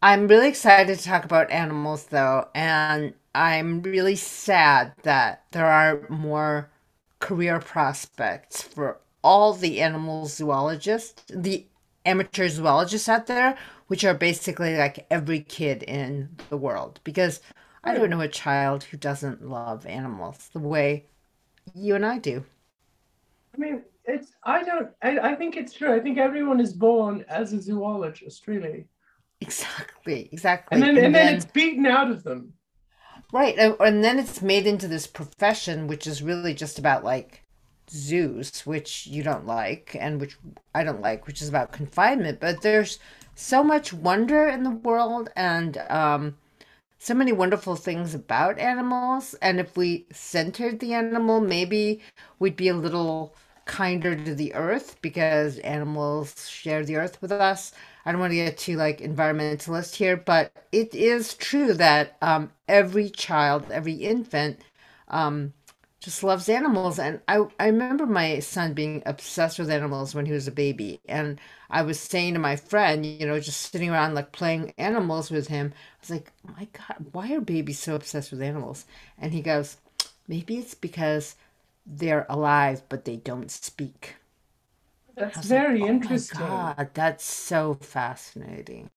I'm really excited to talk about animals, though, and I'm really sad that there are more career prospects for all the animal zoologists, the amateur zoologists out there, which are basically like every kid in the world. Because I don't hmm. know a child who doesn't love animals the way you and I do. I mean, it's I don't I, I think it's true. I think everyone is born as a zoologist, really. Exactly, And exactly. then and And then it's beaten out of them. right, and, and then it's made into this profession, which is really just about like zoos, which you don't like, and which I don't like, which is about confinement. But there's so much wonder in the world, and um, so many wonderful things about animals. And if we centered the animal, maybe we'd be a little kinder to the earth because animals share the earth with us. I don't want to get too like environmentalist here, but it is true that um, every child, every infant, um, just loves animals. And I, I remember my son being obsessed with animals when he was a baby. And I was saying to my friend, you know, just sitting around like playing animals with him, I was like, my God, why are babies so obsessed with animals? And he goes, maybe it's because they're alive, but they don't speak. That's was like, very oh my interesting. God, that's so fascinating.